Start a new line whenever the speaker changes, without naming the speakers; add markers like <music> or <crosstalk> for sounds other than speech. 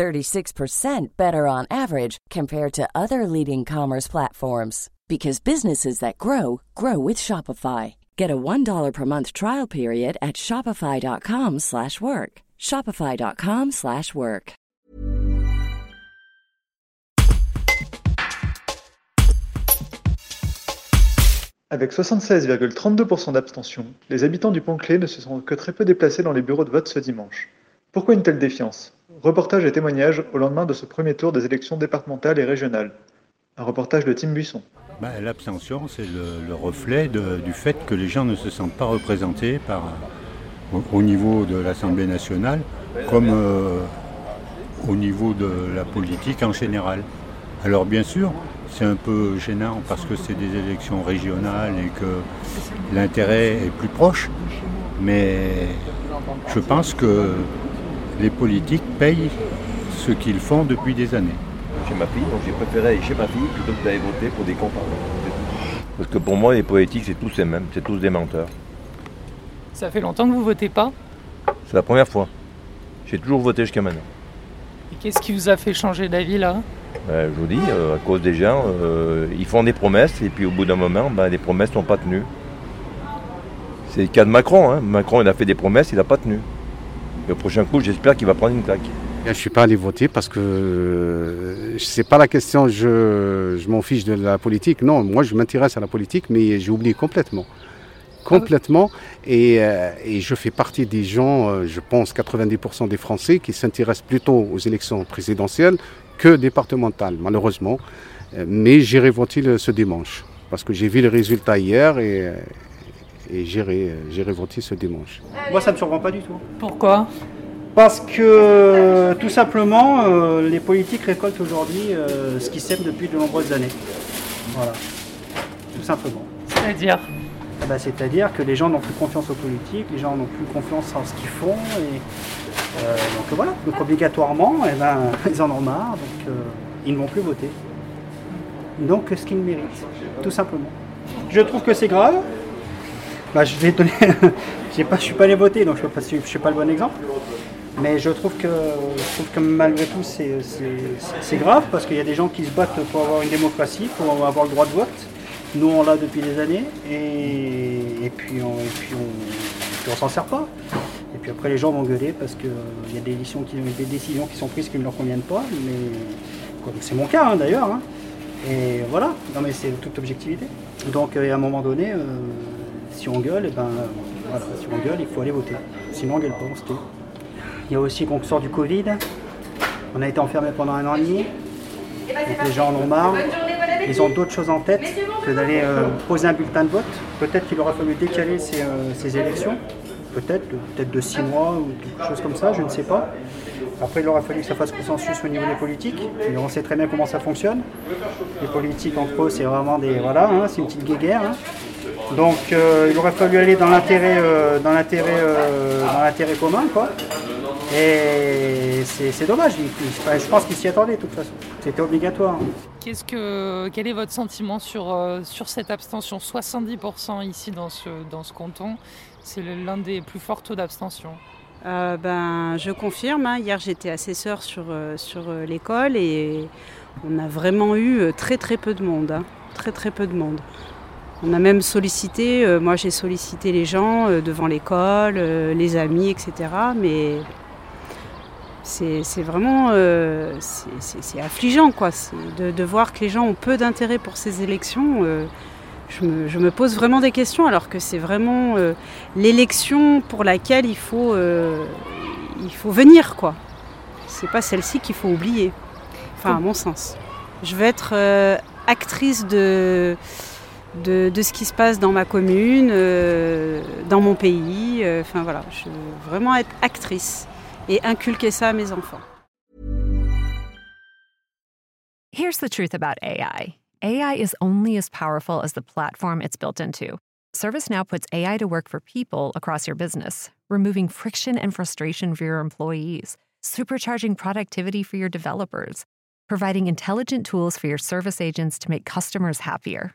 36% better on average compared to other leading commerce platforms because businesses that grow grow with Shopify. Get a $1 per month trial period at shopify.com/work. shopify.com/work.
Avec 76,32% d'abstention, les habitants du Pont-Clé ne se sont que très peu déplacés dans les bureaux de vote ce dimanche. Pourquoi une telle défiance? Reportage et témoignage au lendemain de ce premier tour des élections départementales et régionales. Un reportage de Tim Buisson.
Bah, l'abstention, c'est le, reflet du fait que les gens ne se sentent pas représentés par, au, niveau de l'Assemblée nationale comme euh, au niveau de la politique en général. Alors bien sûr, c'est un peu gênant parce que c'est des élections régionales et que l'intérêt est plus proche, mais je pense que les politiques payent ce qu'ils font depuis des années
chez ma fille, donc j'ai préféré aller chez ma fille plutôt que d'aller voter pour des compagnons. Parce que pour moi, les politiques, c'est tous les mêmes, c'est tous des menteurs.
Ça fait longtemps que vous votez pas?
C'est la première fois. J'ai toujours voté jusqu'à maintenant.
Et qu'est-ce qui vous a fait changer d'avis là?
Ben, Je vous dis, euh, à cause des gens, euh, ils font des promesses et puis au bout d'un moment, ben, les promesses ne sont pas tenues. C'est le cas de Macron. Hein. Macron, il a fait des promesses, il n'a pas tenu. Au prochain coup, j'espère qu'il va prendre une claque.
Je ne suis pas allé voter parce que euh, c'est pas la question, je, je m'en fiche de la politique. Non, moi je m'intéresse à la politique, mais j'ai oublié complètement. Complètement. Et, euh, et, je fais partie des gens, euh, je pense 90% des Français, qui s'intéressent plutôt aux élections présidentielles que départementales, malheureusement. Mais j'irai voter ce dimanche. Parce que j'ai vu les résultats hier et, et j'irai voter ce dimanche.
Moi ça ne me surprend pas du tout.
Pourquoi?
Parce que tout simplement, euh, les politiques récoltent aujourd'hui euh, ce qu'ils sèment depuis de nombreuses années. Voilà, tout simplement.
C'est-à-dire?
Eh ben, C'est-à-dire que les gens n'ont plus confiance aux politiques, les gens n'ont plus confiance en ce qu'ils font. Et, euh, donc voilà, donc obligatoirement, eh ben, <laughs> ils en ont marre, donc ils ne vont plus voter. Donc ce qu'ils méritent, tout simplement. Je trouve que c'est grave. Bah, je vais donner. <laughs> je ne suis pas allé voter, donc je ne suis pas le bon exemple. Mais je trouve que, que malgré tout, c'est grave parce qu'il y a des gens qui se battent pour avoir une démocratie, pour avoir le droit de vote. Nous, on l'a depuis des années et, puis on ne s'en sert pas. Et puis après, les gens vont gueuler parce qu'il y a des décisions, qui, des décisions qui sont prises qui ne leur conviennent pas. Mais c'est mon cas hein, d'ailleurs. Hein. Et voilà, non mais c'est toute objectivité. Donc à un moment donné, euh, si on gueule, et eh ben, voilà, si on gueule, il faut aller voter. Sinon on gueule pas, on se tait. Il y a aussi qu'on sort du Covid. On a été enfermés pendant un an et demi. les gens en ont marre. Ils ont d'autres choses en tête que d'aller euh, poser un bulletin de vote. Peut-être qu'il aura fallu décaler ces, euh, élections. Peut-être, peut-être de six mois ou quelque chose comme ça, je ne sais pas. Après, il aura fallu que ça fasse consensus au niveau des politiques. on sait très bien comment ça fonctionne. Les politiques, entre eux, c'est vraiment des. Voilà, hein, c'est une petite guéguerre. Hein. Donc, euh, il aurait fallu aller dans l'intérêt, dans l'intérêt, dans l'intérêt commun, quoi. Et c'est dommage, je pense qu'ils s'y attendaient de toute façon. C'était obligatoire.
Qu'est-ce que, quel est votre sentiment sur, euh, sur cette abstention? 70% ici dans ce, dans ce canton, c'est l'un des plus forts taux d'abstention.
Euh, ben, je confirme, hein. hier j'étais assesseur sur, euh, sur l'école et on a vraiment eu très très peu de monde. Hein. Très très peu de monde. On a même sollicité, moi j'ai sollicité les gens devant l'école, les amis, etc. Mais c'est vraiment euh, c'est affligeant quoi, de, voir que les gens ont peu d'intérêt pour ces élections. Euh, je, me, pose vraiment des questions alors que c'est vraiment euh, l'élection pour laquelle il faut, il faut venir quoi. C'est pas celle-ci qu'il faut oublier. Enfin à mon sens. Je veux être actrice de, de, de, ce qui se passe dans ma commune, euh, dans mon pays. Euh, enfin voilà, je veux vraiment être actrice et inculquer ça à mes enfants.
Here's the truth about AI AI is only as powerful as the platform it's built into. ServiceNow puts AI to work for people across your business, removing friction and frustration for your employees, supercharging productivity for your developers, providing intelligent tools for your service agents to make customers happier,